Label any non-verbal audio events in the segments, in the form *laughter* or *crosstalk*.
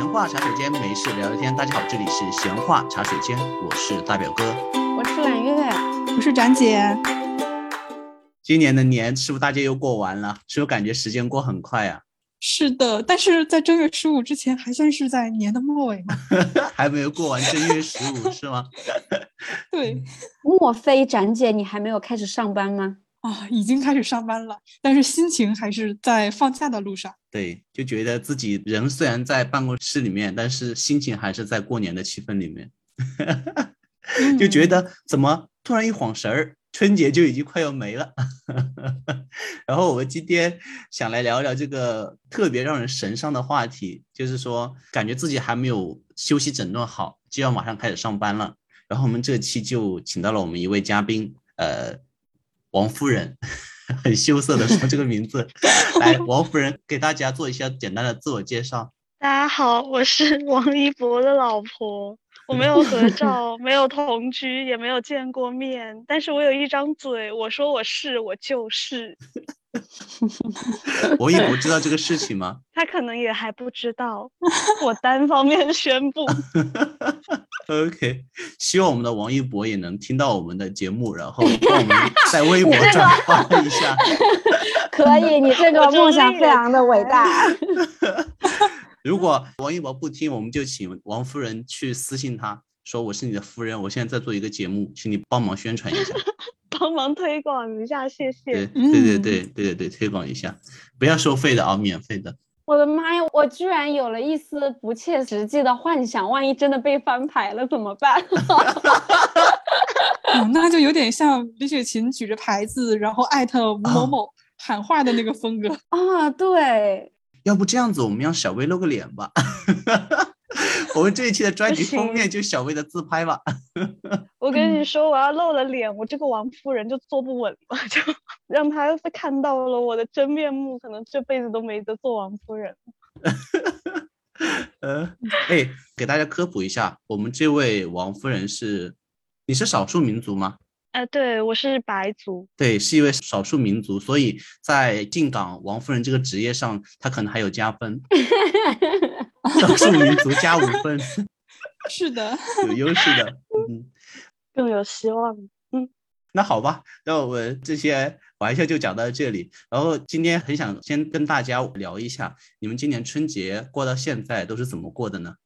闲话茶水间，没事聊聊天。大家好，这里是闲话茶水间，我是大表哥，我是揽月，我是展姐。今年的年是不是大家又过完了？是不是感觉时间过很快啊？是的，但是在正月十五之前，还算是在年的末尾吗？*laughs* 还没有过完正月十五是吗？*laughs* 对。莫非展姐你还没有开始上班吗？啊，已经开始上班了，但是心情还是在放假的路上。对，就觉得自己人虽然在办公室里面，但是心情还是在过年的气氛里面。*laughs* 就觉得怎么突然一晃神儿。春节就已经快要没了，*laughs* 然后我们今天想来聊聊这个特别让人神伤的话题，就是说感觉自己还没有休息整顿好，就要马上开始上班了。然后我们这期就请到了我们一位嘉宾，呃，王夫人，很羞涩的说这个名字，*laughs* 来，王夫人给大家做一下简单的自我介绍。大家好，我是 *laughs* 王一博的老婆。我没有合照，没有同居，也没有见过面，但是我有一张嘴，我说我是，我就是。*laughs* 我也不知道这个事情吗？*laughs* 他可能也还不知道，我单方面宣布。*laughs* OK，希望我们的王一博也能听到我们的节目，然后帮我们在微博转发一下。可以，你这个梦想非常的伟大。如果王一博不听，我们就请王夫人去私信他说：“我是你的夫人，我现在在做一个节目，请你帮忙宣传一下，帮忙推广一下，谢谢。”对对对对对对推广一下，不要收费的啊，免费的。我的妈呀，我居然有了一丝不切实际的幻想，万一真的被翻牌了怎么办？*laughs* 那就有点像李雪琴举着牌子，然后艾特某某喊话的那个风格 *laughs* 啊，对。要不这样子，我们让小薇露个脸吧。*laughs* *laughs* 我们这一期的专辑封面就小薇的自拍吧。*laughs* 我跟你说，我要露了脸，我这个王夫人就坐不稳了，*laughs* 就让他看到了我的真面目，可能这辈子都没得做王夫人。呃，哎，给大家科普一下，我们这位王夫人是，你是少数民族吗？呃，对，我是白族，对，是一位少数民族，所以在进港王夫人这个职业上，她可能还有加分。少数民族加五分，*laughs* 是的，有优势的，嗯，*laughs* 更有希望。嗯，那好吧，那我们这些玩笑就讲到这里。然后今天很想先跟大家聊一下，你们今年春节过到现在都是怎么过的呢？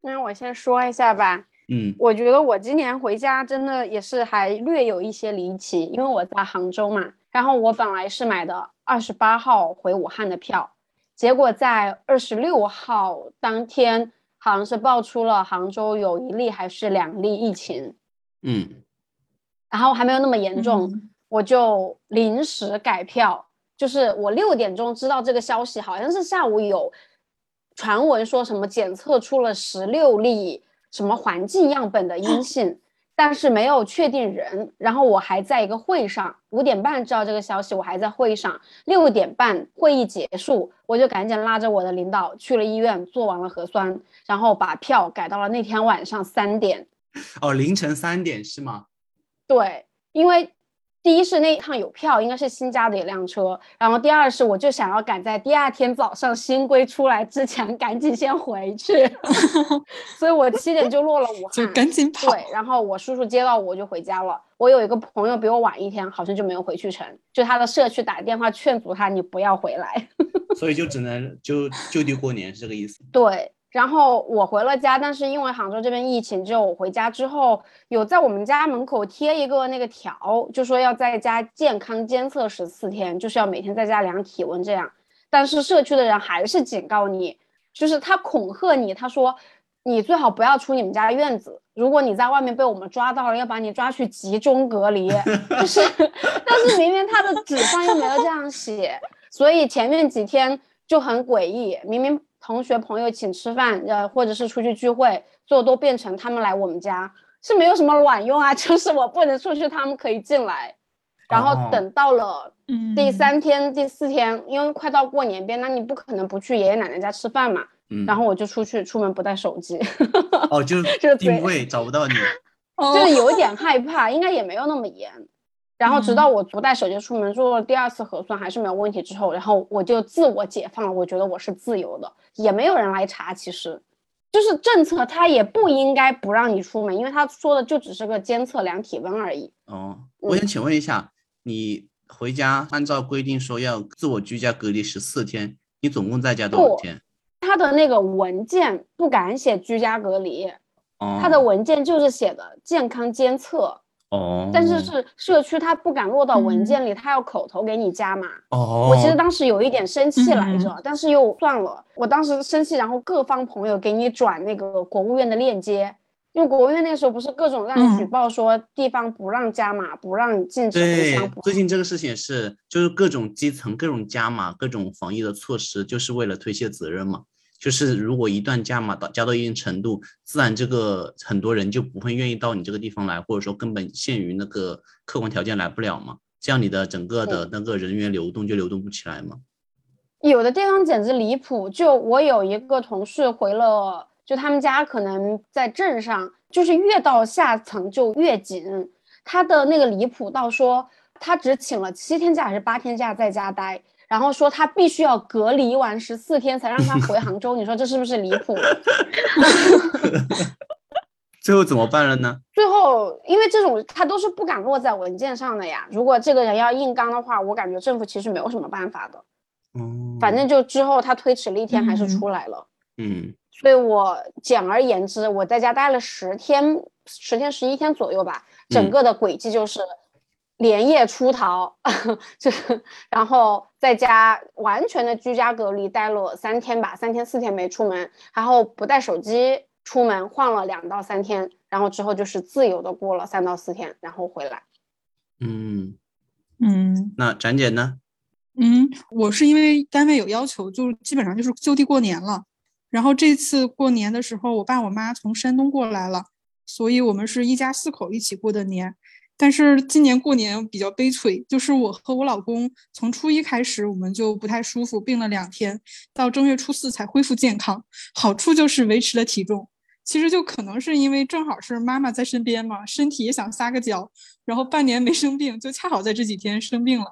那我先说一下吧。嗯，我觉得我今年回家真的也是还略有一些离奇，因为我在杭州嘛，然后我本来是买的二十八号回武汉的票，结果在二十六号当天，好像是爆出了杭州有一例还是两例疫情，嗯，然后还没有那么严重，我就临时改票，就是我六点钟知道这个消息，好像是下午有传闻说什么检测出了十六例。什么环境样本的阴性，但是没有确定人。然后我还在一个会上，五点半知道这个消息，我还在会上。六点半会议结束，我就赶紧拉着我的领导去了医院，做完了核酸，然后把票改到了那天晚上三点。哦，凌晨三点是吗？对，因为。第一是那一趟有票，应该是新加的一辆车。然后第二是，我就想要赶在第二天早上新规出来之前赶紧先回去，*laughs* 所以我七点就落了武汉，就赶紧跑。对，然后我叔叔接到我就回家了。我有一个朋友比我晚一天，好像就没有回去成，就他的社区打电话劝阻他，你不要回来。*laughs* 所以就只能就就地过年是这个意思。对。然后我回了家，但是因为杭州这边疫情，就我回家之后有在我们家门口贴一个那个条，就说要在家健康监测十四天，就是要每天在家量体温这样。但是社区的人还是警告你，就是他恐吓你，他说你最好不要出你们家院子，如果你在外面被我们抓到了，要把你抓去集中隔离。*laughs* 就是，但是明明他的纸上又没有这样写，所以前面几天就很诡异，明明。同学朋友请吃饭，呃，或者是出去聚会，最后都变成他们来我们家，是没有什么卵用啊，*laughs* 就是我不能出去，他们可以进来。然后等到了第三天、第四天，因为快到过年边，那你不可能不去爷爷奶奶家吃饭嘛。然后我就出去，出门不带手机。哦，就就 *laughs* 定位找不到你，就是有点害怕，应该也没有那么严。然后直到我不带手机出门做了第二次核酸还是没有问题之后，然后我就自我解放了，我觉得我是自由的，也没有人来查。其实，就是政策它也不应该不让你出门，因为他说的就只是个监测量体温而已。哦，我想请问一下，你回家按照规定说要自我居家隔离十四天，你总共在家多少天？他的那个文件不敢写居家隔离，哦，他的文件就是写的健康监测。哦，但是是社区他不敢落到文嗯件里，他要口头给你加码。哦，我其实当时有一点生气来着，嗯但是又算了。我当时生气，然后各方朋友给你转那个国务院的链接，因为国务院那时候不是各种让你举嗯报说地方不让加码，不让禁止回对最近这个事情也是，就是各种基层、各种加码、各种防疫的措施，就是为了推卸责任嘛。就是如果一段加码到加到一定程度，自然这个很多人就不会愿意到你这个地方来，或者说根本限于那个客观条件来不了嘛。这样你的整个的那个人员流动就流动不起来嘛。有的地方简直离谱。就我有一个同事回了，就他们家可能在镇上，就是越到下层就越紧。他的那个离谱到说，他只请了七天假还是八天假在家待，然后说他必须要隔离完十四天才让他回 *laughs* 杭州。你说这是不是离谱？*laughs* 最后怎么办了呢？最后，因为这种他都是不敢落在文件上的呀。如果这个人要硬刚的话，我感觉政府其实没有什么办法的。哦，反正就之后他推迟了一天，还是嗯出来了。嗯所以我简而言之，我在家待了十天，十天十一天左右吧。整嗯个的轨迹就是连夜出逃，*laughs* 就是然后在家完全的居家隔离待了三天吧，三天四天没出门，然后不带手机出门，晃了两到三天，然后之后就是自由的过了三到四天，然后回来。嗯，嗯那展姐呢？嗯，我是因为单位有要求，就基本上就是就地过年了。然后这次过年的时候，我爸我妈从山东过来了，所以我们是一家四口一起过的年。但是今年过年比较悲催，就是我和我老公从初一开始我们就不太舒服，病了两天，到正月初四才恢复健康。好处就是维持了体重。其实就可能是因为正好是妈妈在身边嘛，身体也想撒个娇，然后半年没生病，就恰好在这几天生病了。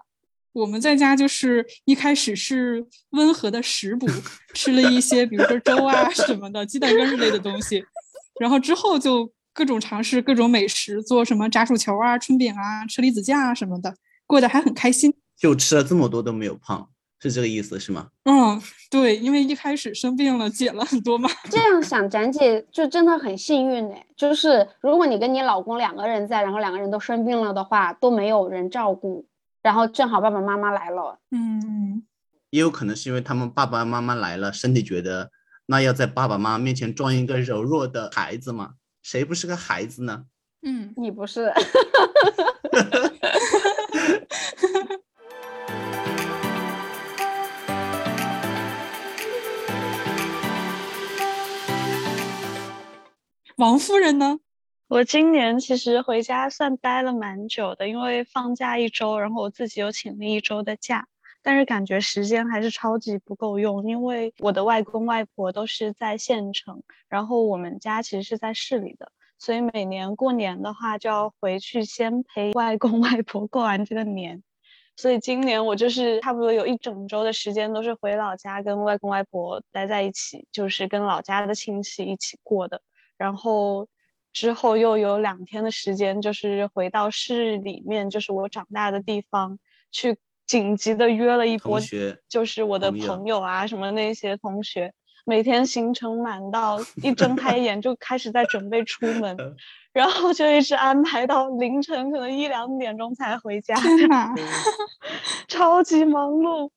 我们在家就是一开始是温和的食补，吃了一些比如说粥啊什么的鸡蛋羹之类的东西，然后之后就各种尝试各种美食，做什么炸薯球啊、春饼啊、车厘子酱啊什么的，过得还很开心。就吃了这么多都没有胖，是这个意思是吗？嗯，对，因为一开始生病了，减了很多嘛。这样想，展姐就真的很幸运哎，就是如果你跟你老公两个人在，然后两个人都生病了的话，都没有人照顾，然后正好爸爸妈妈来了，嗯，也有可能是因为他们爸爸妈妈来了，身体觉得那要在爸爸妈妈面前装一个柔弱的孩子嘛，谁不是个孩子呢？嗯，你不是？王夫人呢？*laughs* 我今年其实回家算待了蛮久的，因为放假一周，然后我自己又请了一周的假，但是感觉时间还是超级不够用，因为我的外公外婆都是在县城，然后我们家其实是在市里的，所以每年过年的话就要回去先陪外公外婆过完这个年。所以今年我就是差不多有一整周的时间都是回老家跟外公外婆待在一起，就是跟老家的亲戚一起过的。然后之后又有两天的时间，就是回到市里面，就是我长大的地方，去紧急的约了一波就是我的朋友啊，什么那些同学，每天行程满到一睁开眼就开始在准备出门，*laughs* 然后就一直安排到凌晨，可能一两点钟才回家，*laughs* 超级忙碌。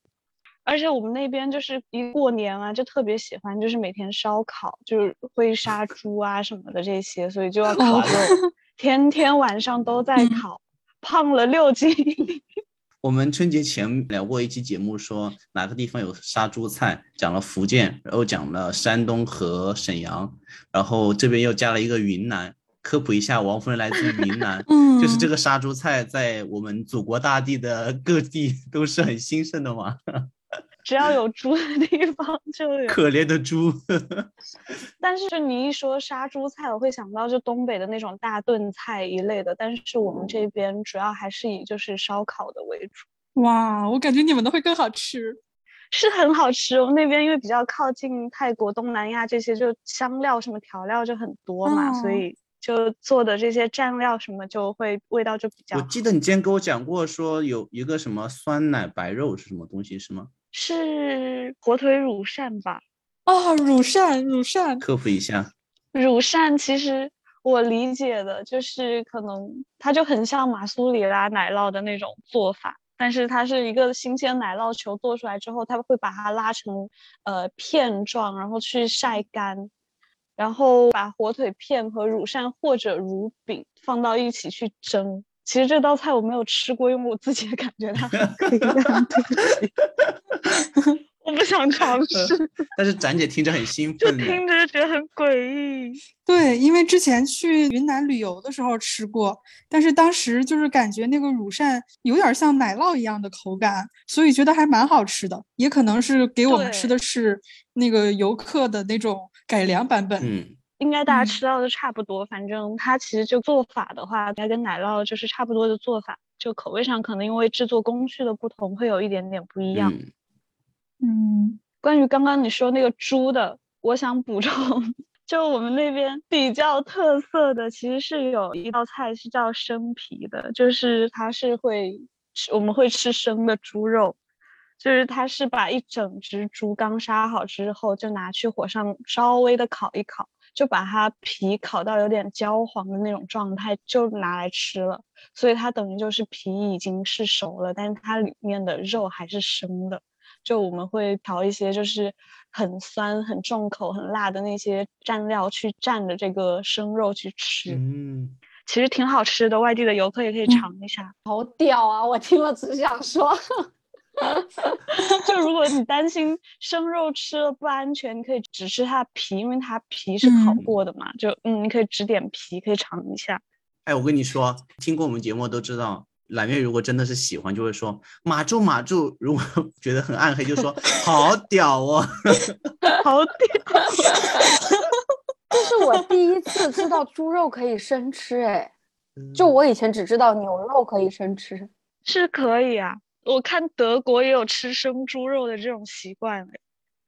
而且我们那边就是一过年啊，就特别喜欢，就是每天烧烤，就是会杀猪啊什么的这些，所以就要烤哦肉，*laughs* 天天晚上都在嗯。烤，胖了六斤。我们春节前聊过一期节目，说哪个地方有杀猪菜，讲了福建，然后讲了山东和沈阳，然后这边又加了一个云南。科普一下，王夫人来自于云南，嗯，就是这个杀猪菜在我们祖国大地的各地都是很兴盛的嘛。只要有猪的地方就有。*laughs* 可怜的猪。*laughs* 但是就你一说杀猪菜，我会想到就东北的那种大炖菜一类的。但是我们这边主要还是以就是烧烤的为主。哇，我感觉你们的会更好吃。是很好吃。我们那边因为比较靠近泰国、东南亚这些，就香料什么调料就很多嘛，所以就做的这些蘸料什么就会味道就比较。我记得你之前跟我讲过，说有一个什么酸奶白肉是什么东西是吗？是火腿乳扇吧？哦，乳扇，乳扇，科普一下。乳扇其实我理解的就是可能它就很像马苏里拉奶酪的那种做法。但是它是一个新鲜奶酪球做出来之后，它会把它拉成呃片状，然后去晒干，然后把火腿片和乳扇或者乳饼放到一起去蒸。其实这道菜我没有吃过，因为我自己也感觉它很 *laughs* 可以。*laughs* *laughs* 我不想尝试，但是展姐听着很兴奋，就听着就觉得很诡异。对，因为之前去云南旅游的时候吃过，但是当时就是感觉那个乳扇有点像奶酪一样的口感，所以觉得还蛮好吃的。也可能是给我们吃的是那个游客的那种改良版本。嗯，应该大家吃到的差不多。反正它其实就做法的话，它跟奶酪就是差不多的做法，就口味上可能因为制作工序的不同，会有一点点不一样。嗯，关于刚刚你说那个猪的，我想补充，就我们那边比较特色的，其实是有一道菜是叫生皮的，就是它是会吃，我们会吃生的猪肉，就是它是把一整只猪刚杀好之后，就拿去火上稍微的烤一烤，就把它皮烤到有点焦黄的那种状态，就拿来吃了。所以它等于就是皮已经是熟了，但是它里面的肉还是生的。就我们会调一些就是很酸、很重口、很辣的那些蘸料去蘸着这个生肉去吃，嗯，其实挺好吃的。外地的游客也可以尝一下，好屌啊！我听了只想说，*laughs* *laughs* 就如果你担心生肉吃了不安全，你可以只吃它皮，因为它皮是烤过的嘛。就嗯，你可以只点皮，可以尝一下。哎，我跟你说，听过我们节目都知道。揽月如果真的是喜欢，就会说马住马住；如果 *laughs* 觉得很暗黑，就说好屌哦，*laughs* 好屌！这是我第一次知道猪肉可以生吃，哎，就我以前只知道牛肉可以生吃，是可以啊。我看德国也有吃生猪肉的这种习惯，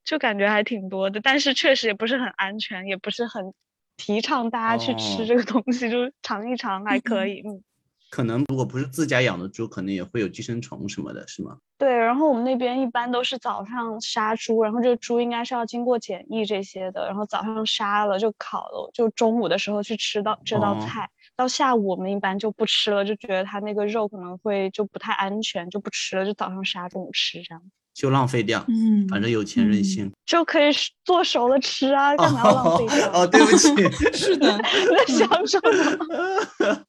就感觉还挺多的，但是确实也不是很安全，也不是很提倡大家去吃这个东西，就是尝一尝还可以，嗯。可能如果不是自家养的猪，可能也会有寄生虫什么的，是吗？对，然后我们那边一般都是早上杀猪，然后这个猪应该是要经过检疫这些的，然后早上杀了就烤了，就中午的时候去吃到这道菜，到下午我们一般就不吃了，就觉得它那个肉可能会就不太安全，就不吃了，就早上杀，中午吃这样，就浪费掉。嗯，反正有钱任性，*laughs* 就可以做熟了吃啊，干嘛要浪费掉？*laughs* 哦，对不起，*laughs* 是的，在想什么？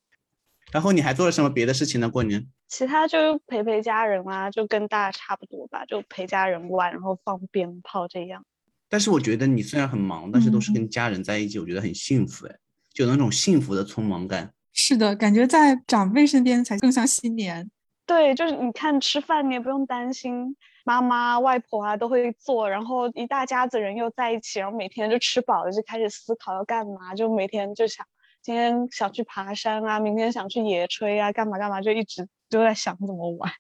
然后你还做了什么别的事情呢？过年，其他就陪陪家人啊，就跟大家差不多吧，就陪家人玩，然后放鞭炮这样。但是我觉得你虽然很忙，但是都是跟家人在一起，我觉得很幸福哎，就有那种幸福的匆忙感。是的，感觉在长辈身边才更像新年。对，就是你看吃饭，你也不用担心妈妈、外婆啊都会做，然后一大家子人又在一起，然后每天就吃饱了就开始思考要干嘛，就每天就想。今天想去爬山啊，明天想去野炊啊，干嘛干嘛，就一直都在想怎么玩。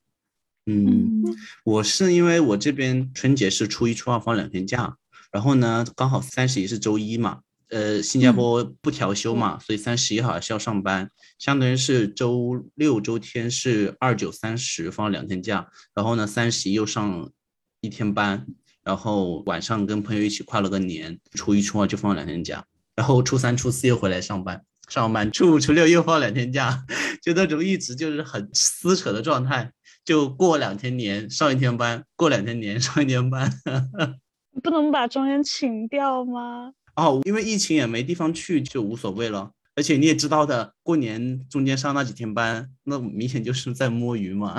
嗯，我是因为我这边春节是初一、初二放两天假，然后呢，刚好三十一是周一嘛，呃，新加坡不调休嘛，所以三十一号还是要上班，相当于是周六、周天是二九三十放两天假，然后呢，三十一又上一天班，然后晚上跟朋友一起跨了个年，初一、初二就放两天假，然后初三、初四又回来上班。上班，初五、初六又放两天假，就那种一直就是很撕扯的状态，就过两天年上一天班，过两天年上一天班，*laughs* 不能把中间请掉吗？哦，因为疫情也没地方去，就无所谓了。而且你也知道的，过年中间上那几天班，那明显就是在摸鱼嘛，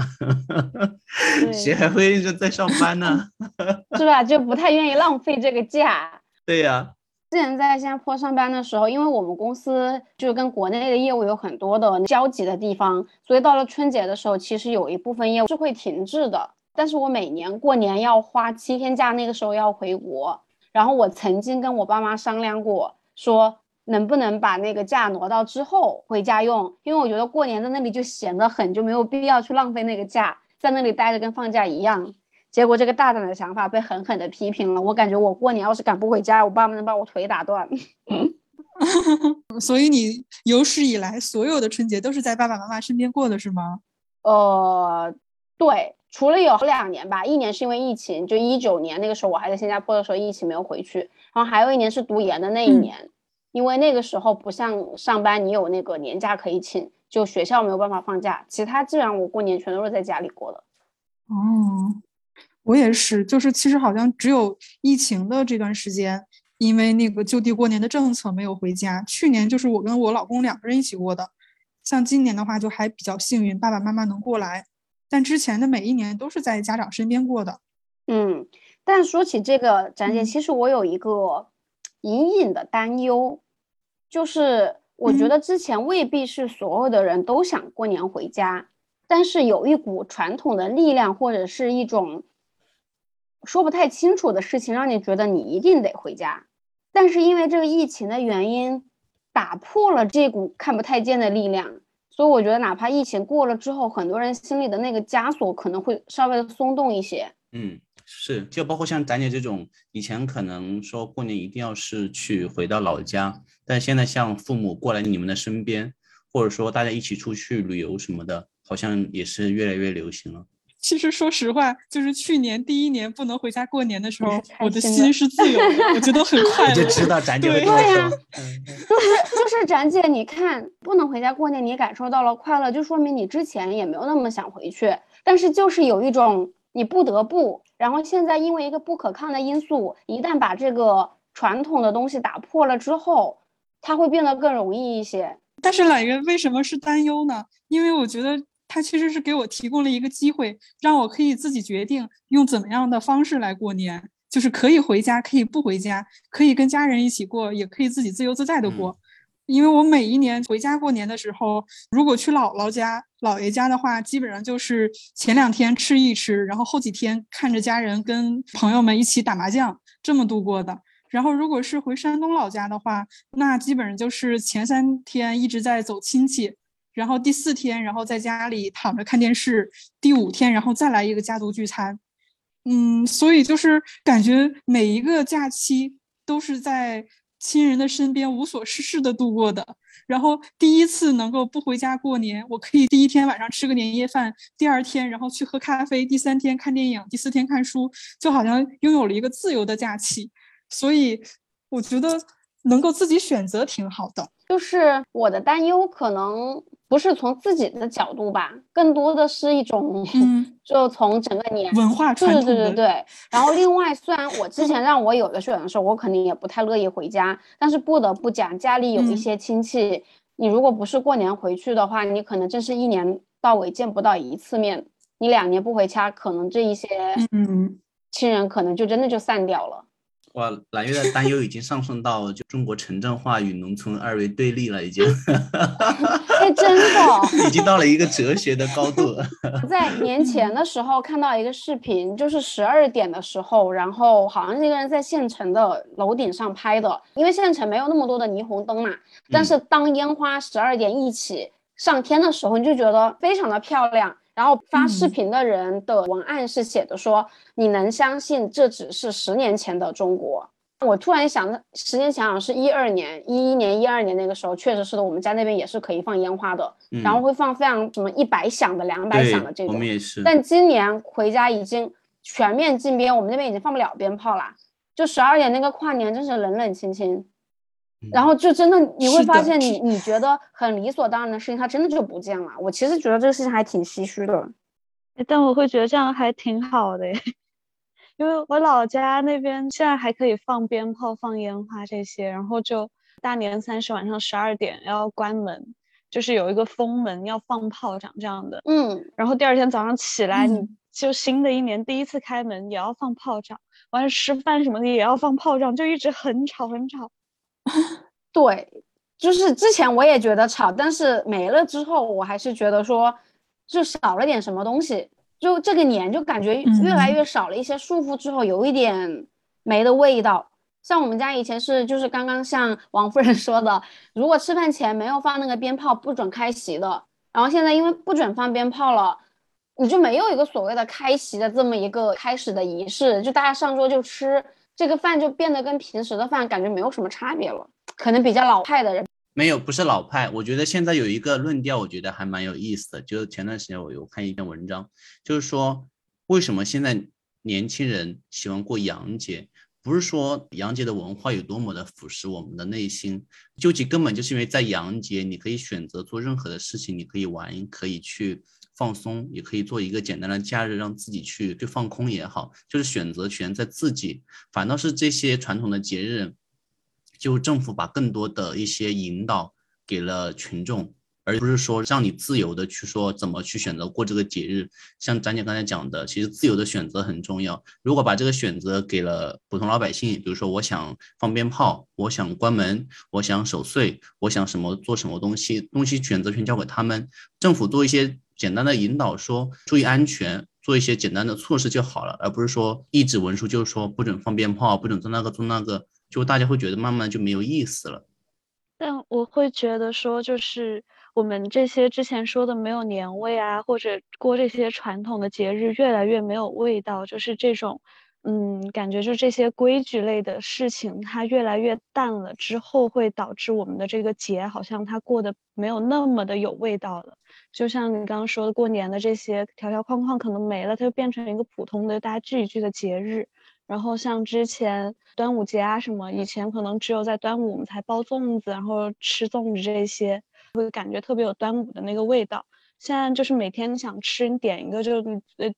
*laughs* 谁还会认真在上班呢？*laughs* 是吧？就不太愿意浪费这个假。对呀。之前在新加坡上班的时候，因为我们公司就跟国内的业务有很多的交集的地方，所以到了春节的时候，其实有一部分业务是会停滞的。但是我每年过年要花七天假，那个时候要回国，然后我曾经跟我爸妈商量过，说能不能把那个假挪到之后回家用，因为我觉得过年在那里就闲得很，就没有必要去浪费那个假，在那里待着跟放假一样。结果这个大胆的想法被狠狠的批评了，我感觉我过年要是赶不回家，我爸妈能把我腿打断。*laughs* 所以你有史以来所有的春节都是在爸爸妈妈身边过的是吗？呃，对，除了有两年吧，一年是因为疫情，就一九年那个时候我还在新加坡的时候，疫情没有回去，然后还有一年是读研的那一年，因为那个时候不像上班，你有那个年假可以请，就学校没有办法放假，其他基本上我过年全都是在家里过的。哦，我也是，就是其实好像只有疫情的这段时间。因为那个就地过年的政策没有回家，去年就是我跟我老公两个人一起过的，像今年的话就还比较幸运，爸爸妈妈能过来，但之前的每一年都是在家长身边过的。嗯，但说起这个展姐，其实我有一个隐隐的担忧，就是我觉得之前未必是所有的人都想过年回家，但是有一股传统的力量或者是一种。说不太清楚的事情，让你觉得你一定得回家，但是因为这个疫情的原因，打破了这股看不太见的力量，所以我觉得哪怕疫情过了之后，很多人心里的那个枷锁可能会稍微的松动一些。嗯，是，就包括像咱姐这种，以前可能说过年一定要是去回到老家，但现在像父母过来你们的身边，或者说大家一起出去旅游什么的，好像也是越来越流行了。其实说实话，就是去年第一年不能回家过年的时候，我的心是自由的，我觉得很 *laughs* 快乐。就知道展姐会对呀，*laughs* 就是就是展姐，你看不能回家过年，你感受到了快乐，就说明你之前也没有那么想回去，但是就是有一种你不得不，然后现在因为一个不可抗的因素，一旦把这个传统的东西打破了之后，它会变得更容易一些。但是懒人为什么是担忧呢？因为我觉得。他其实是给我提供了一个机会，让我可以自己决定用怎么样的方式来过年，就是可以回家，可以不回家，可以跟家人一起过，也可以自己自由自在的过。因为我每一年回家过年的时候，如果去姥姥家、姥爷家的话，基本上就是前两天吃一吃，然后后几天看着家人跟朋友们一起打麻将，这么度过的。然后如果是回山东老家的话，那基本上就是前三天一直在走亲戚。然后第四天，然后在家里躺着看电视。第五天，然后再来一个家族聚餐。嗯，所以就是感觉每一个假期都是在亲人的身边无所事事的度过的。然后第一次能够不回家过年，我可以第一天晚上吃个年夜饭，第二天然后去喝咖啡，第三天看电影，第四天看书，就好像拥有了一个自由的假期。所以我觉得能够自己选择挺好的。就是我的担忧可能。不是从自己的角度吧，更多的是一种，就从整个年文化传统。对对对对。然后另外，虽然我之前让我有的选的时候，我肯定也不太乐意回家，但是不得不讲，家里有一些亲戚，你如果不是过年回去的话，你可能真是一年到尾见不到一次面。你两年不回家，可能这一些亲人可能就真的就散掉了。哇，蓝月的担忧已经上升到就中国城镇化与农村二维对立了，已经。*laughs* 哎，真的，*laughs* 已经到了一个哲学的高度。*laughs* 在年前的时候看到一个视频，就是十二点的时候，然后好像是一个人在县城的楼顶上拍的，因为县城没有那么多的霓虹灯嘛。但是当烟花十二点一起上天的时候，你就觉得非常的漂亮。然后发视频的人的文案是写的说：“你能相信这只是十年前的中国？”我突然想，时间想想是一二年、一一年、一二年那个时候，确实是的，我们家那边也是可以放烟花的，然后会放非常什么一百响的、两百响的这种。我们也是。但今年回家已经全面禁鞭，我们那边已经放不了鞭炮啦。就十二点那个跨年，真是冷冷清清。然后就真的你会发现，你你觉得很理所当然的事情，它真的就不见了。我其实觉得这个事情还挺唏嘘的，但我会觉得这样还挺好的，因为我老家那边现在还可以放鞭炮、放烟花这些，然后就大年三十晚上十二点要关门，就是有一个封门要放炮仗这样的。嗯，然后第二天早上起来，你就新的一年第一次开门也要放炮仗，完了吃饭什么的也要放炮仗，就一直很吵很吵。*laughs* 对，就是之前我也觉得吵，但是没了之后，我还是觉得说，就少了点什么东西。就这个年就感觉越来越少了一些束缚之后，有一点没的味道。像我们家以前是，就是刚刚像王夫人 *laughs* 说的，如果吃饭前没有放那个鞭炮，不准开席的。然后现在因为不准放鞭炮了，你就没有一个所谓的开席的这么一个开始的仪式，就大家上桌就吃这个饭，就变得跟平时的饭感觉没有什么差别了。可能比较老派的人没有，不是老派。我觉得现在有一个论调，我觉得还蛮有意思的。就是前段时间我有看一篇文章，就是说为什么现在年轻人喜欢过洋节。不是说洋节的文化有多么的腐蚀我们的内心，究其根本就是因为在洋节，你可以选择做任何的事情，你可以玩，可以去放松，也可以做一个简单的假日，让自己去去放空也好，就是选择权在自己。反倒是这些传统的节日，就政府把更多的一些引导给了群众。而不是说让你自由的去说怎么去选择过这个节日，像张姐刚才讲的，其实自由的选择很重要。如果把这个选择给了普通老百姓，比如说我想放鞭炮，我想关门，我想守岁，我想什么做什么东西，东西选择权交给他们，政府做一些简单的引导，说注意安全，做一些简单的措施就好了，而不是说一纸文书就是说不准放鞭炮，不准做那个做那个，就大家会觉得慢慢就没有意思了。但我会觉得说就是。我们这些之前说的没有年味啊，或者过这些传统的节日越来越没有味道，就是这种，嗯，感觉就这些规矩类的事情它越来越淡了之后，会导致我们的这个节好像它过得没有那么的有味道了。就像你刚刚说的，过年的这些条条框框可能没了，它就变成一个普通的大家聚一聚的节日。然后像之前端午节啊什么，以前可能只有在端午我们才包粽子，然后吃粽子这些。会感觉特别有端午的那个味道。现在就是每天你想吃，你点一个就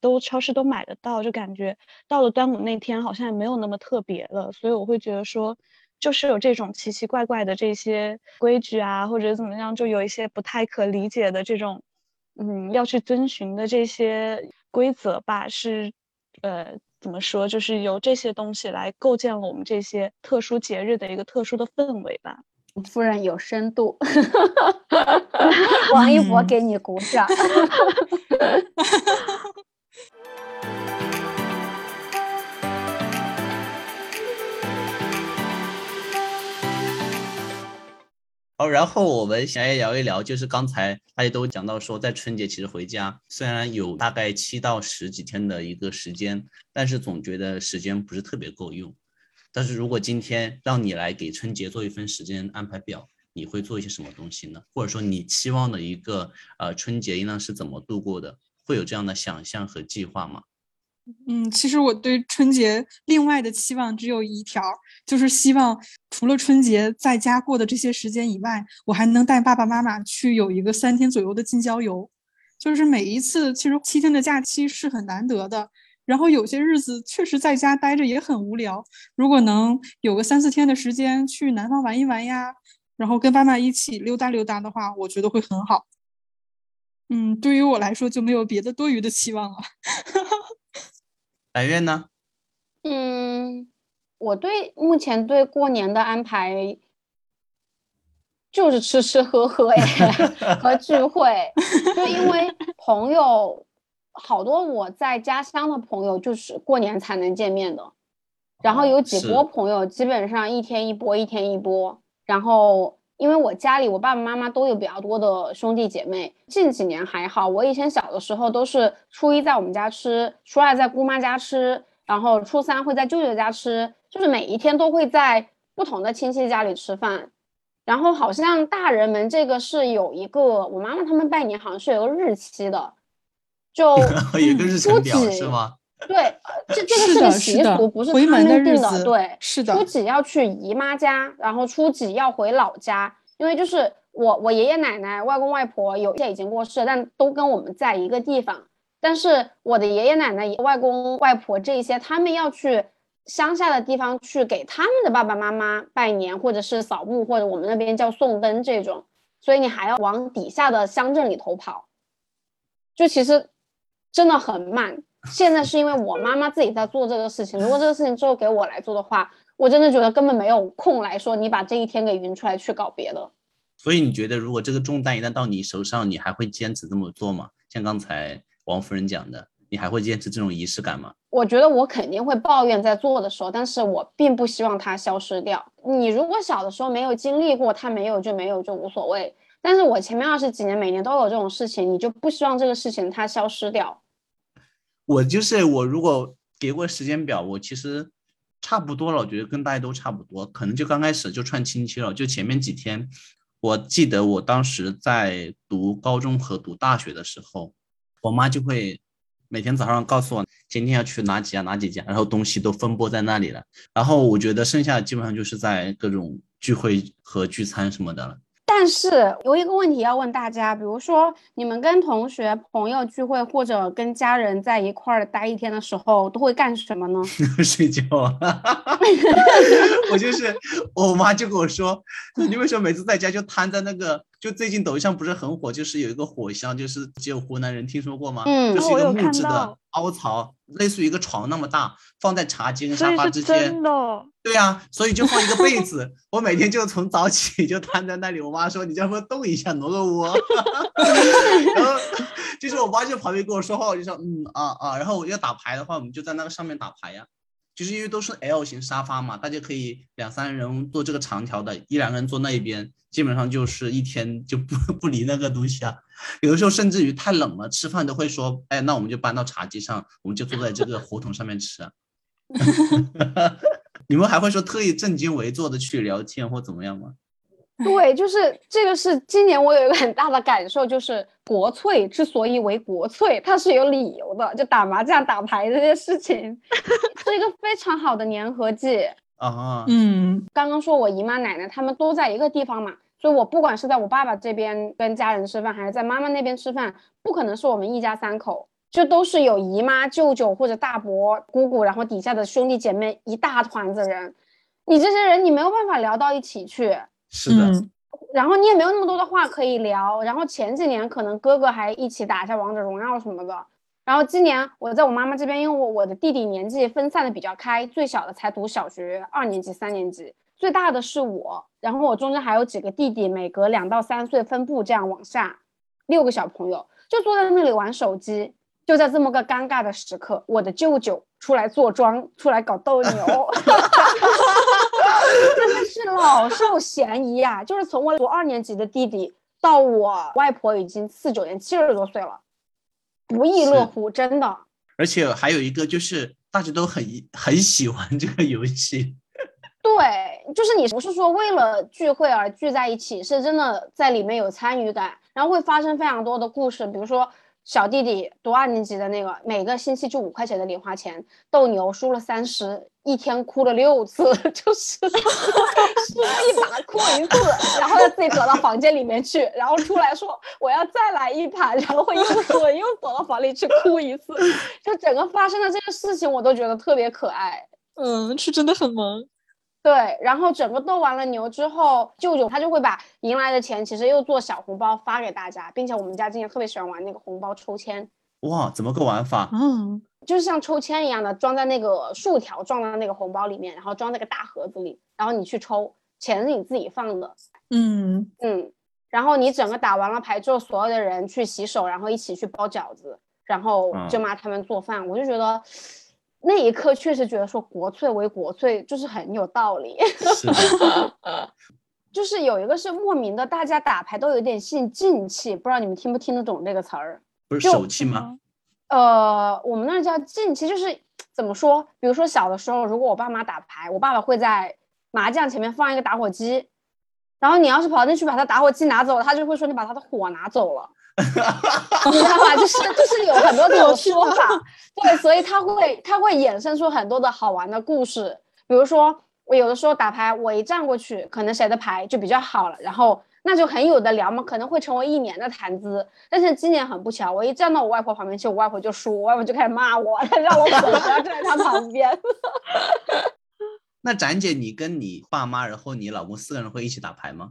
都超市都买得到，就感觉到了端午那天好像也没有那么特别了。所以我会觉得说，就是有这种奇奇怪怪的这些规矩啊，或者怎么样，就有一些不太可理解的这种，嗯，要去遵循的这些规则吧，是呃怎么说，就是由这些东西来构建了我们这些特殊节日的一个特殊的氛围吧。夫人有深度，*laughs* 王一博给你鼓掌。*laughs* 好，然后我们想要聊一聊，就是刚才大家都讲到说，在春节其实回家虽然有大概七到十几天的一个时间，但是总觉得时间不是特别够用。但是如果今天让你来给春节做一份时间安排表，你会做一些什么东西呢？或者说你期望的一个呃春节应当是怎么度过的？会有这样的想象和计划吗？嗯，其实我对春节另外的期望只有一条，就是希望除了春节在家过的这些时间以外，我还能带爸爸妈妈去有一个三天左右的近郊游。就是每一次，其实七天的假期是很难得的。然后有些日子确实在家待着也很无聊，如果能有个三四天的时间去南方玩一玩呀，然后跟爸妈一起溜达溜达的话，我觉得会很好。嗯，对于我来说就没有别的多余的期望了。*laughs* 白月呢？嗯，我对目前对过年的安排就是吃吃喝喝哎 *laughs* 和聚会，就因为朋友。好多我在家乡的朋友就是过年才能见面的，然后有几波朋友基本上一天一波，一天一波。然后因为我家里我爸爸妈妈都有比较多的兄弟姐妹，近几年还好。我以前小的时候都是初一在我们家吃，初二在姑妈家吃，然后初三会在舅舅家吃，就是每一天都会在不同的亲戚家里吃饭。然后好像大人们这个是有一个，我妈妈他们拜年好像是有个日期的。就 *laughs* 初几是吗？对，这这个是个习俗，不是他们定的。对，是的。初几要去姨妈家，然后初几要回老家，因为就是我我爷爷奶奶、外公外婆有些已经过世，但都跟我们在一个地方。但是我的爷爷奶奶、外公外婆这一些，他们要去乡下的地方去给他们的爸爸妈妈拜年，或者是扫墓，或者我们那边叫送灯这种，所以你还要往底下的乡镇里头跑。就其实。真的很慢。现在是因为我妈妈自己在做这个事情。如果这个事情之后给我来做的话，我真的觉得根本没有空来说你把这一天给匀出来去搞别的。所以你觉得，如果这个重担一旦到你手上，你还会坚持这么做吗？像刚才王夫人讲的，你还会坚持这种仪式感吗？我觉得我肯定会抱怨在做的时候，但是我并不希望它消失掉。你如果小的时候没有经历过，它没有就没有就无所谓。但是我前面二十几年每年都有这种事情，你就不希望这个事情它消失掉。我就是我，如果给过时间表，我其实差不多了。我觉得跟大家都差不多，可能就刚开始就串亲戚了。就前面几天，我记得我当时在读高中和读大学的时候，我妈就会每天早上告诉我今天要去哪几家哪几家，然后东西都分布在那里了。然后我觉得剩下基本上就是在各种聚会和聚餐什么的了。但是有一个问题要问大家，比如说你们跟同学、朋友聚会，或者跟家人在一块儿待一天的时候，都会干什么呢？*laughs* 睡觉。*laughs* 我就是，我妈就跟我说，你为什么每次在家就瘫在那个？就最近抖音上不是很火，就是有一个火箱，就是只有湖南人听说过吗？嗯，就是一个木质的凹槽，类似于一个床那么大，放在茶几跟沙发之间。真的。对呀，所以就放一个被子，*laughs* 我每天就从早起就瘫在那里。我妈说：“你要不要动一下，挪个窝？” *laughs* 然后就是我妈就旁边跟我说话，我就说：“嗯啊啊。”然后我要打牌的话，我们就在那个上面打牌呀。就是因为都是 L 型沙发嘛，大家可以两三人坐这个长条的，一两个人坐那一边，基本上就是一天就不 *laughs* 不离那个东西啊。有的时候甚至于太冷了，吃饭都会说，哎，那我们就搬到茶几上，我们就坐在这个火桶上面吃。*laughs* *laughs* 你们还会说特意正襟危坐的去聊天或怎么样吗？对，就是这个是今年我有一个很大的感受，就是国粹之所以为国粹，它是有理由的。就打麻将、打牌这些事情，*laughs* 是一个非常好的粘合剂啊。嗯，刚刚说我姨妈奶奶他们都在一个地方嘛，所以我不管是在我爸爸这边跟家人吃饭，还是在妈妈那边吃饭，不可能是我们一家三口，就都是有姨妈、舅舅或者大伯、姑姑，然后底下的兄弟姐妹一大团子人，你这些人你没有办法聊到一起去。是的，然后你也没有那么多的话可以聊。然后前几年可能哥哥还一起打一下王者荣耀什么的。然后今年我在我妈妈这边，因为我我的弟弟年纪分散的比较开，最小的才读小学二年级、三年级，最大的是我。然后我中间还有几个弟弟，每隔两到三岁分布这样往下，六个小朋友就坐在那里玩手机。就在这么个尴尬的时刻，我的舅舅出来坐庄，出来搞斗牛，*laughs* 真的是老少咸宜呀！*laughs* 就是从我读二年级的弟弟到我外婆已经四九年七十多岁了，不亦乐乎，真的。而且还有一个就是大家都很很喜欢这个游戏。对，就是你不是说为了聚会而聚在一起，是真的在里面有参与感，然后会发生非常多的故事，比如说。小弟弟读二年级的那个，每个星期就五块钱的零花钱，斗牛输了三十，一天哭了六次，*laughs* 就是 *laughs* 输一把哭一次，然后他自己躲到房间里面去，然后出来说我要再来一盘，然后会又 *laughs* 输了，又躲到房里去哭一次，就整个发生的这个事情，我都觉得特别可爱。嗯，是真的很萌。对，然后整个斗完了牛之后，舅舅他就会把赢来的钱，其实又做小红包发给大家，并且我们家今年特别喜欢玩那个红包抽签。哇，怎么个玩法？嗯，就是像抽签一样的，装在那个竖条装在那个红包里面，然后装在个大盒子里，然后你去抽，钱是你自己放的。嗯嗯，然后你整个打完了牌之后，所有的人去洗手，然后一起去包饺子，然后舅妈他们做饭，我就觉得。那一刻确实觉得说国粹为国粹就是很有道理，*laughs* 是 *laughs* 就是有一个是莫名的，大家打牌都有点信静气，不知道你们听不听得懂这个词儿？不是手气吗？呃，我们那叫静气，就是怎么说？比如说小的时候，如果我爸妈打牌，我爸爸会在麻将前面放一个打火机，然后你要是跑进去把他打火机拿走了，他就会说你把他的火拿走了。你知道吧？就是就是有很多这种说法，对，所以他会他会衍生出很多的好玩的故事。比如说，我有的时候打牌，我一站过去，可能谁的牌就比较好了，然后那就很有的聊嘛，可能会成为一年的谈资。但是今年很不巧，我一站到我外婆旁边去，我外婆就输，我外婆就开始骂我，让我不要站在她旁边。*laughs* 那展姐，你跟你爸妈，然后你老公四个人会一起打牌吗？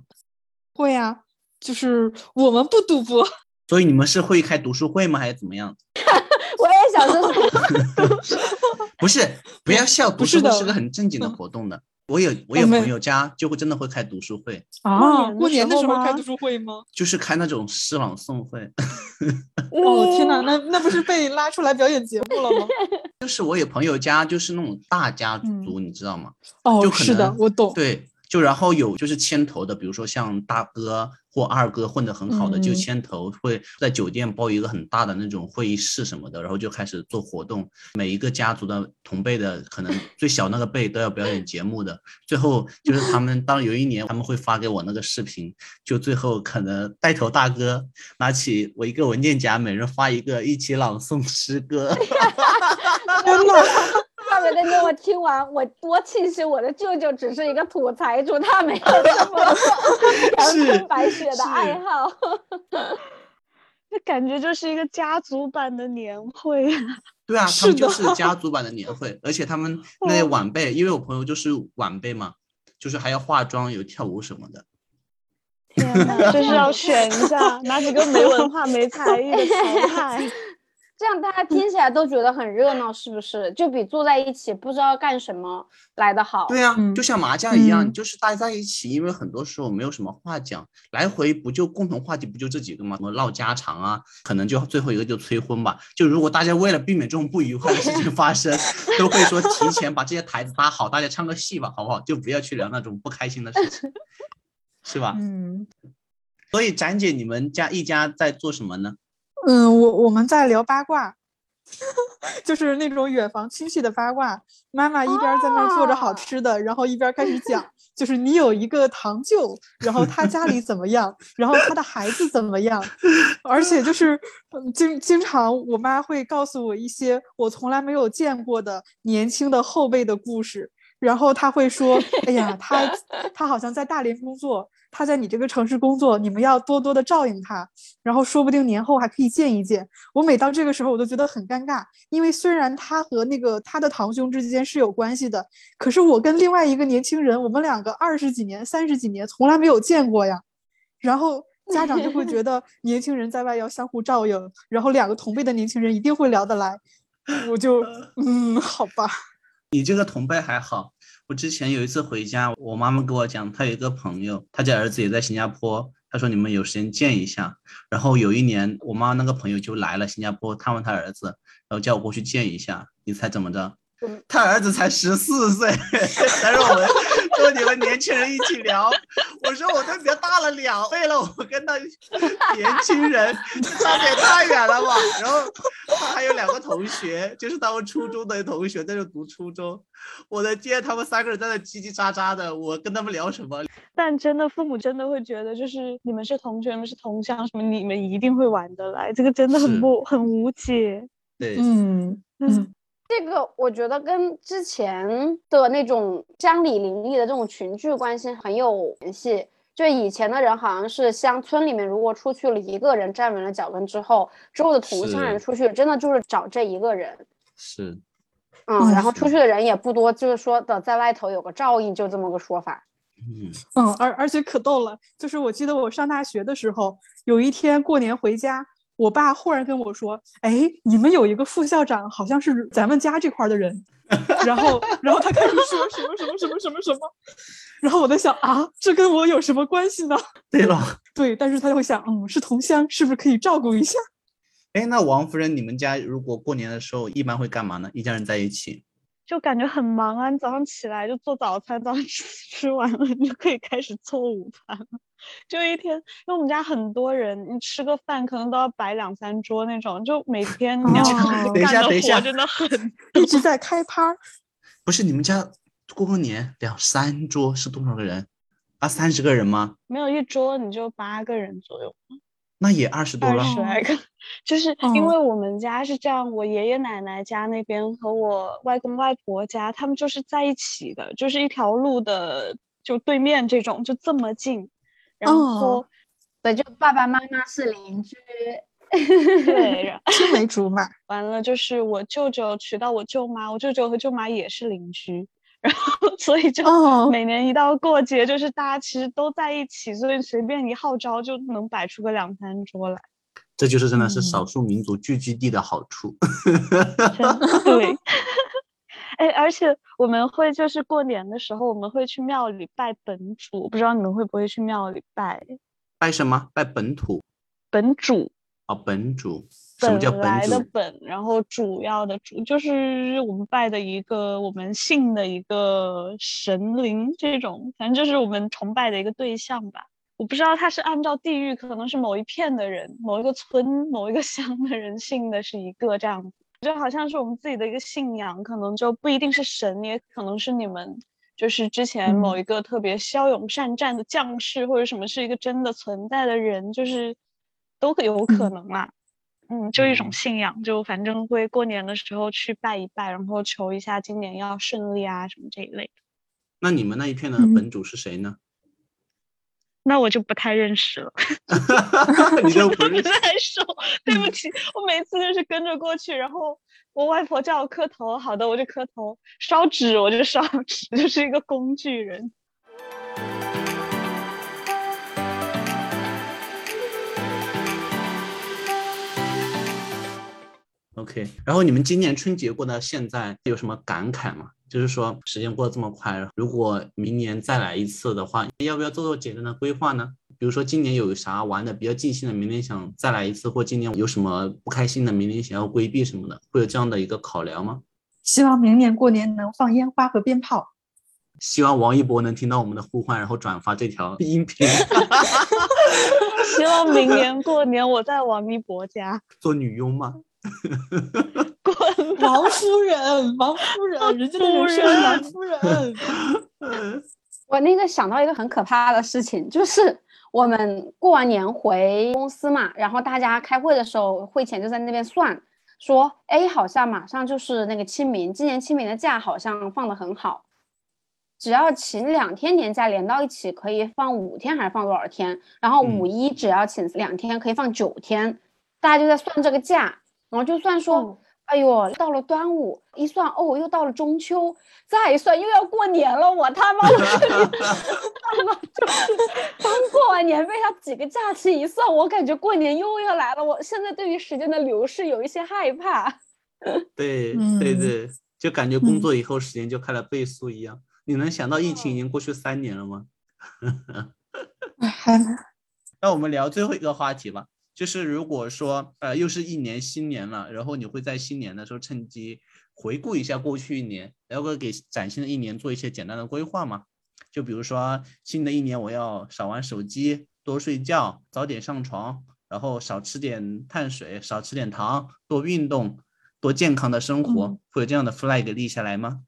会呀，就是我们不赌博。所以你们是会开读书会吗，还是怎么样？*laughs* 我也想说，*laughs* 不是，不要笑，读书会是个很正经的活动的。我有我有朋友家就会真的会开读书会，啊，过过年年的时候开读书会吗？就是开那种诗朗诵会。*laughs* 哦天哪，那那不是被拉出来表演节目了吗？就是我有朋友家就是那种大家嗯族，你知道吗？哦就，可是的能，我懂。对，就然后有就是牵头的，比如说像大哥或二哥混得很好的，就嗯牵头会在酒店包一个很大的那种会议室什么的，然后就开始做活动。每一个家族的同辈的，可能最小那个辈都要表演节目的。最后就是他们当有一年他们会发给我那个视频，就最后可能带头大哥拿起我一个文件夹，每人发一个，一起朗诵诗歌。*laughs* *laughs* 天呐，大伟哥，我听完，我多庆幸我的舅舅只是一个土财主，他没有这么阳是春白雪的爱好。*laughs* 那感觉就是一个家族版的年会。对啊，*laughs* 他们就是家族版的年会，而且他们 *laughs* 那些哦晚辈，因为我朋友就是晚辈嘛，就是还要化妆、有跳舞什么的。天呐，就是要选一下哪几个没文化、没才艺的淘汰。这样大家听起来都觉得很热闹，是不是？就比坐在一起不知道干什么来的好。对啊，嗯就像麻将一样，嗯就是大家在一起，因为很多时候没有什么话讲，来回不就共同话题不就这几个吗？什么唠家常啊，可能就最后一个就催婚吧。就如果大家为了避免这种不愉快的事情发生，*laughs* 都会说提前把这些台子搭好，大家唱个戏吧，好不好？就不要去聊那种不开心的事情，*laughs* 是吧？嗯所以展姐，你们家一家在做什么呢？嗯，我我们在聊八卦，*laughs* 就是那种远房亲戚的八卦。妈妈一边儿在那儿做着好啊吃的，然后一边儿开始讲，就是你有一个堂舅，然后他家里怎么样，然后他的孩子怎么样，而且就是嗯经经常我妈会告诉我一些我从来没有见过的年轻的后辈的故事。然后他会说：“哎呀，他他好像在大连工作，他在你这个城市工作，你们要多多的照应他。然后说不定年后还可以见一见。”我每到这个时候，我都觉得很尴尬，因为虽然他和那个他的堂兄之间是有关系的，可是我跟另外一个年轻人，我们两个二十几年、三十几年从来没有见过呀。然后家长就会觉得 *laughs* 年轻人在外要相互照应，然后两个同辈的年轻人一定会聊得来。我就嗯，好吧。你这个同辈还好，我之前有一次回家，我妈妈跟我讲，她有一个朋友，她家儿子也在新加坡，她说你们有时间见一下。然后有一年，我妈那个朋友就来了新加坡探望他儿子，然后叫我过去见一下。你猜怎么着？嗯他儿子才十四岁，但是我们说你们年轻人一起聊。我说我都比他大了两倍了，我跟他年轻人差别太远了吧？然后他还有两个同学，就是他们初中的同学在这读初中。我的天，他们三个人在那叽叽喳喳的，我跟他们聊什么？但真的，父母真的会觉得，就是你们是同学，你们是同乡，什么你们一定会玩得来，这个真的很不很无解。对，嗯嗯这个我觉得跟之前的那种乡里邻里的这种群聚关系很有联系。就以前的人好像是乡村里面，如果出去了一个人站稳了脚跟之后，之后的同乡人出去真的就是找这一个人，是嗯，然后出去的人也不多，就是说的在外头有个照应，就这么个说法。嗯嗯，而而且可逗了，就是我记得我上大学的时候，有一天过年回家，我爸忽然跟我说：“哎，你们有一个副校长，好像是咱们家这块儿的人。*laughs* ”然后，然后他开始说什么什么什么什么什么，然后我在想啊，这跟我有什么关系呢？对了，*laughs* 对，但是他就会想，嗯，是同乡，是不是可以照顾一下？哎，那王夫人，你们家如果过年的时候一般会干嘛呢？一家人在一起。就感觉很忙啊！你早上起来就做早餐，早上吃 *laughs* 吃完了你就可以开始做午餐了。就一天，因为我们家很多人，你吃个饭可能都要摆两三桌那种，就每天你要哦 *laughs* 等一下干的等一下活真的很一直在开趴儿。不是你们家过个年两三桌是多少个人？啊，三十个人吗？没有一桌你就八个人左右，那也二十多二了。十来个。*laughs* 就是因哦为我们家是这样，我爷爷奶奶家那边和我外公外婆家，他们就是在一起的，就是一条路的就对面这种，就这么近。然后、哦对，就爸爸妈妈是邻居。*laughs* 对，然青梅竹马，*laughs* 完了就是我舅舅娶到我舅妈，我舅舅和舅妈也是邻居，然后所以就哦每年一到过节，就是大家其实都在一起，所以随便一号召就能摆出个两三桌来。这就是真的是嗯少数民族聚居地的好处。*laughs* 真对，*laughs* 哎，而且我们会就是过年的时候，我们会去庙里拜本主，不知道你们会不会去庙里拜？拜什么？拜本土？本主？哦，本主。什么叫本来的本？然后主要的主，就是我们拜的一个我们信的一个神灵，这种反正就是我们崇拜的一个对象吧。我不知道他是按照地域，可能是某一片的人、某一个村、某一个 *laughs* 乡的人信的是一个这样子。就好像是我们自己的一个信仰，可能就不一定是神，也可能是你们就是之前某一个特别骁勇善战的将士，或者什么是一个真的存在的人，就是都有可能啦。嗯，就一种信仰，就反正会过年的时候去拜一拜，然后求一下今年要顺利啊什么这一类的。那你们那一片的本主是谁呢？那我就不太认识了，*laughs* 你都不认识，*laughs* 太熟，对不起，我每次就是跟着过去，然后我外婆叫我磕头，好的我就磕头，烧纸我就烧纸，*laughs* 就是一个工具人。OK，然后你们今年春节过到现在有什么感慨吗？就是说时间过得这么快，如果明年再来一次的话，要不要做做简单的规划呢？比如说今年有啥玩的比较尽兴的，明年想再来一次，或今年有什么不开心的，明年想要规避什么的，会有这样的一个考量吗？希望明年过年能放烟花和鞭炮。希望王一博能听到我们的呼唤，然后转发这条音频。*laughs* *laughs* 希望明年过年我在王一博家做女佣吗？*laughs* 滚！王夫人，王夫人，*laughs* 人家的人是王夫人。*laughs* 我那个想到一个很可怕的事情，就是我们过完年回公司嘛，然后大家开会的时候，会前就在那边算，说，哎，好像马上就是那个清明，今年清明的假好像放的很好，只要请两天年假连到一起可以放五天还是放多少天？然后五一只要请两天可以放九天，大家就在算这个假。然后就算说，哎呦，到了端午，一算哦，又到了中秋，再一算又要过年了，我他妈的，他妈就是刚过完年被他几个假期一算，我感觉过年又要来了。我现在对于时间的流逝有一些害怕。*laughs* 对对对，就感觉工作以后时间就开了倍速一样。你能想到疫情已经过去三年了吗？*laughs* 还那我们聊最后一个话题吧。就是如果说，呃，又是一年新年了，然后你会在新年的时候趁机回顾一下过去一年，然后给崭新的一年做一些简单的规划吗？就比如说新的一年我要少玩手机，多睡觉，早点上床，然后少吃点碳水，少吃点糖，多运动，多健康的生活，会有这样的 flag 立下来吗？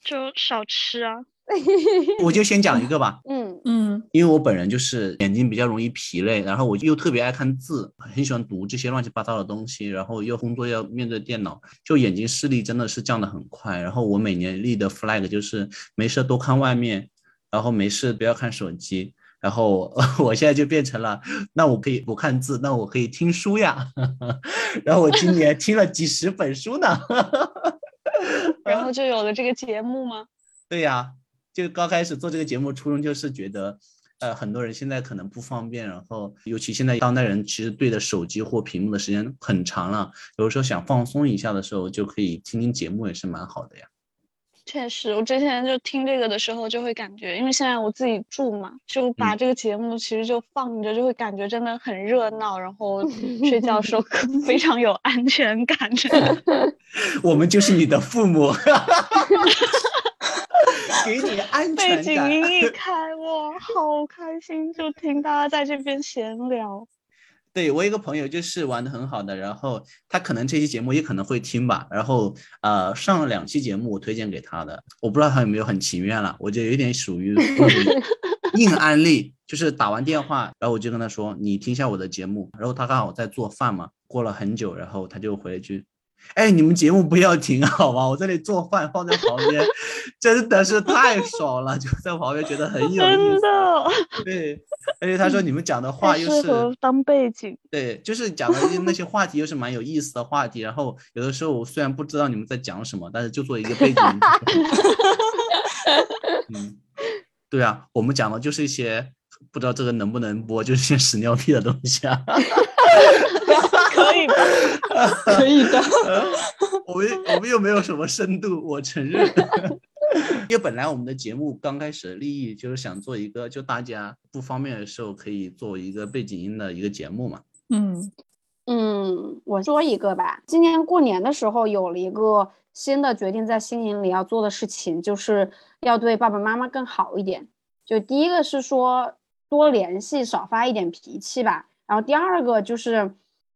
就少吃啊。*laughs* 我就先讲一个吧，嗯嗯，因为我本人就是眼睛比较容易疲累，然后我又特别爱看字，很喜欢读这些乱七八糟的东西，然后又工作要面对电脑，就眼睛视力真的是降得很快。然后我每年立的 flag 就是没事多看外面，然后没事不要看手机。然后 *laughs* 我现在就变成了，那我可以不看字，那我可以听书呀。*laughs* 然后我今年听了几十本书呢。然后就有了这个节目吗？对呀。就刚开始做这个节目，初衷就是觉得，呃，很多人现在可能不方便，然后尤其现在当代人其实对着手机或屏幕的时间很长了，有时候想放松一下的时候，就可以听听节目，也是蛮好的呀。确实，我之前就听这个的时候，就会感觉，因为现在我自己住嘛，就把这个节目其实就放着，就会感觉真的很热闹，然后 *laughs* 睡觉的时候非常有安全感。*laughs* 我们就是你的父母。*laughs* 背景音一开，哇，好开心！就听大家在这边闲聊。对我一个朋友就是玩的很好的，然后他可能这期节目也可能会听吧。然后呃，上了两期节目我推荐给他的，我不知道他有没有很情愿了。我就有点属于 *laughs* 硬安利，就是打完电话，然后我就跟他说：“你听一下我的节目。”然后他刚好在做饭嘛，过了很久，然后他就回了一句。哎，你们节目不要停好吗？我这里做饭放在旁边，真的是太爽了，就在旁边觉得很有意思。真的，对，而且他说你们讲的话又是当背景，对，就是讲的那些话题又是蛮有意思的话题。然后有的时候我虽然不知道你们在讲什么，但是就做一个背景。嗯，对啊，我们讲的就是一些不知道这个能不能播，就是些屎尿屁的东西啊。*laughs* 可以的，*laughs* 可以的。*laughs* 我们我们又没有什么深度，我承认。*laughs* 因为本来我们的节目刚开始的利益就是想做一个，就大家不方便的时候可以做一个背景音的一个节目嘛。嗯嗯，我说一个吧。今年过年的时候有了一个新的决定，在新年里要做的事情，就是要对爸爸妈妈更好一点。就第一个是说多联系，少发一点脾气吧。然后第二个就是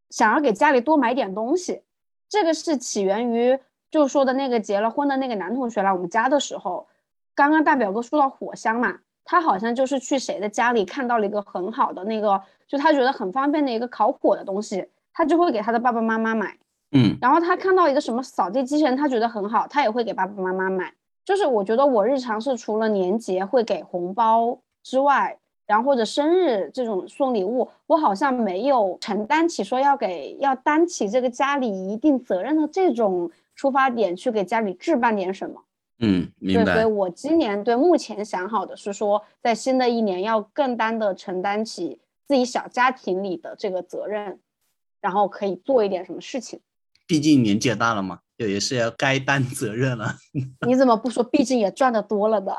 想要给家里多买点东西。这个是起源于就说的那个结了婚的那个男同学来我们家的时候，刚刚大表哥说到火箱嘛，他好像就是去谁的家里看到了一个很好的那个，就他觉得很方便的一个烤火的东西。他就会给他的爸爸妈妈买，嗯，然后他看到一个什么扫地机器人，他觉得很好，他也会给爸爸妈妈买。就是我觉得我日常是除了年节会给红包之外，然后或者生日这种送礼物，我好像没有承担起说要给要担起这个家里一定责任的这种出发点去给家里置办点什么。嗯，明对，所以。我今年对目前想好的是说，在新的一年要更担的承担起自己小家庭里的这个责任，然后可以做一点什么事情。毕竟年纪也大了嘛，也也是要该担责任了。*laughs* 你怎么不说？毕竟也赚的多了的。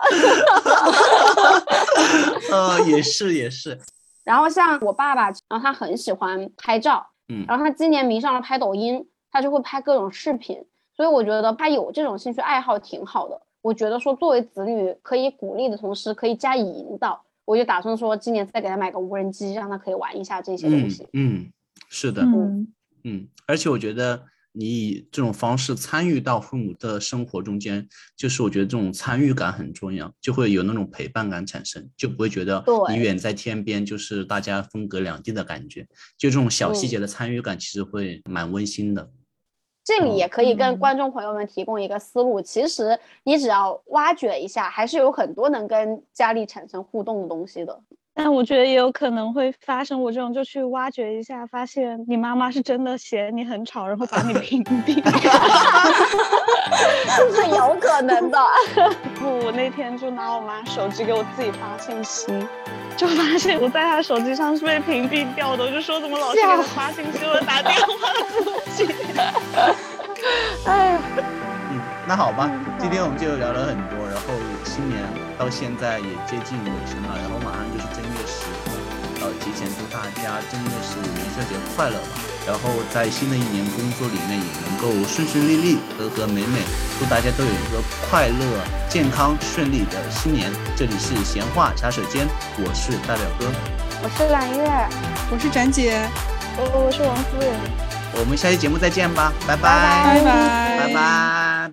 呃，*laughs* 也是也是，然后像我爸爸，然后他很喜欢拍照，嗯然后他今年迷上了拍抖音，他就会拍各种视频，所以我觉得他有这种兴趣爱好挺好的。我觉得说作为子女可以鼓励的同时，可以加以引导。我就打算说今年再给他买个无人机，让他可以玩一下这些东嗯西。嗯，是的，嗯嗯，而且我觉得你以这种方式参与到父母的生活中间，就是我觉得这种参与感很重要，就会有那种陪伴感产生，就不会觉得你远在天边，就是大家分隔两地的感觉。就这种小细嗯节的参与感，其实会蛮温馨的。这里也可以跟嗯观众朋友们提供一个思路，其实你只要挖掘一下，还是有很多能跟家里产生互动的东西的。但我觉得也有可能会发生我这种，就去挖掘一下，发现你妈妈是真的嫌你很吵，然后把你 *laughs* 屏蔽。*laughs* 这是有可能的。*laughs* 不，我那天就拿我妈手机给我自己发信息，就发现我在她手机上是被屏蔽掉的，我就说怎么老是给我发信息，我打电话自己。哎呀，嗯，那好吧，今天我们就聊了很多，然后新年到现在也接近尾声了，然后马上提前祝大家真的是元宵节快乐吧！然后在新的一年工作里面也能够顺顺利利、和和美美，祝大家都有一个快乐、健康、顺利的新年。这里是闲话茶水间，我是大表哥，我是蓝月，我是展姐，我我是王夫人。我们下期节目再见吧，拜拜拜拜拜拜。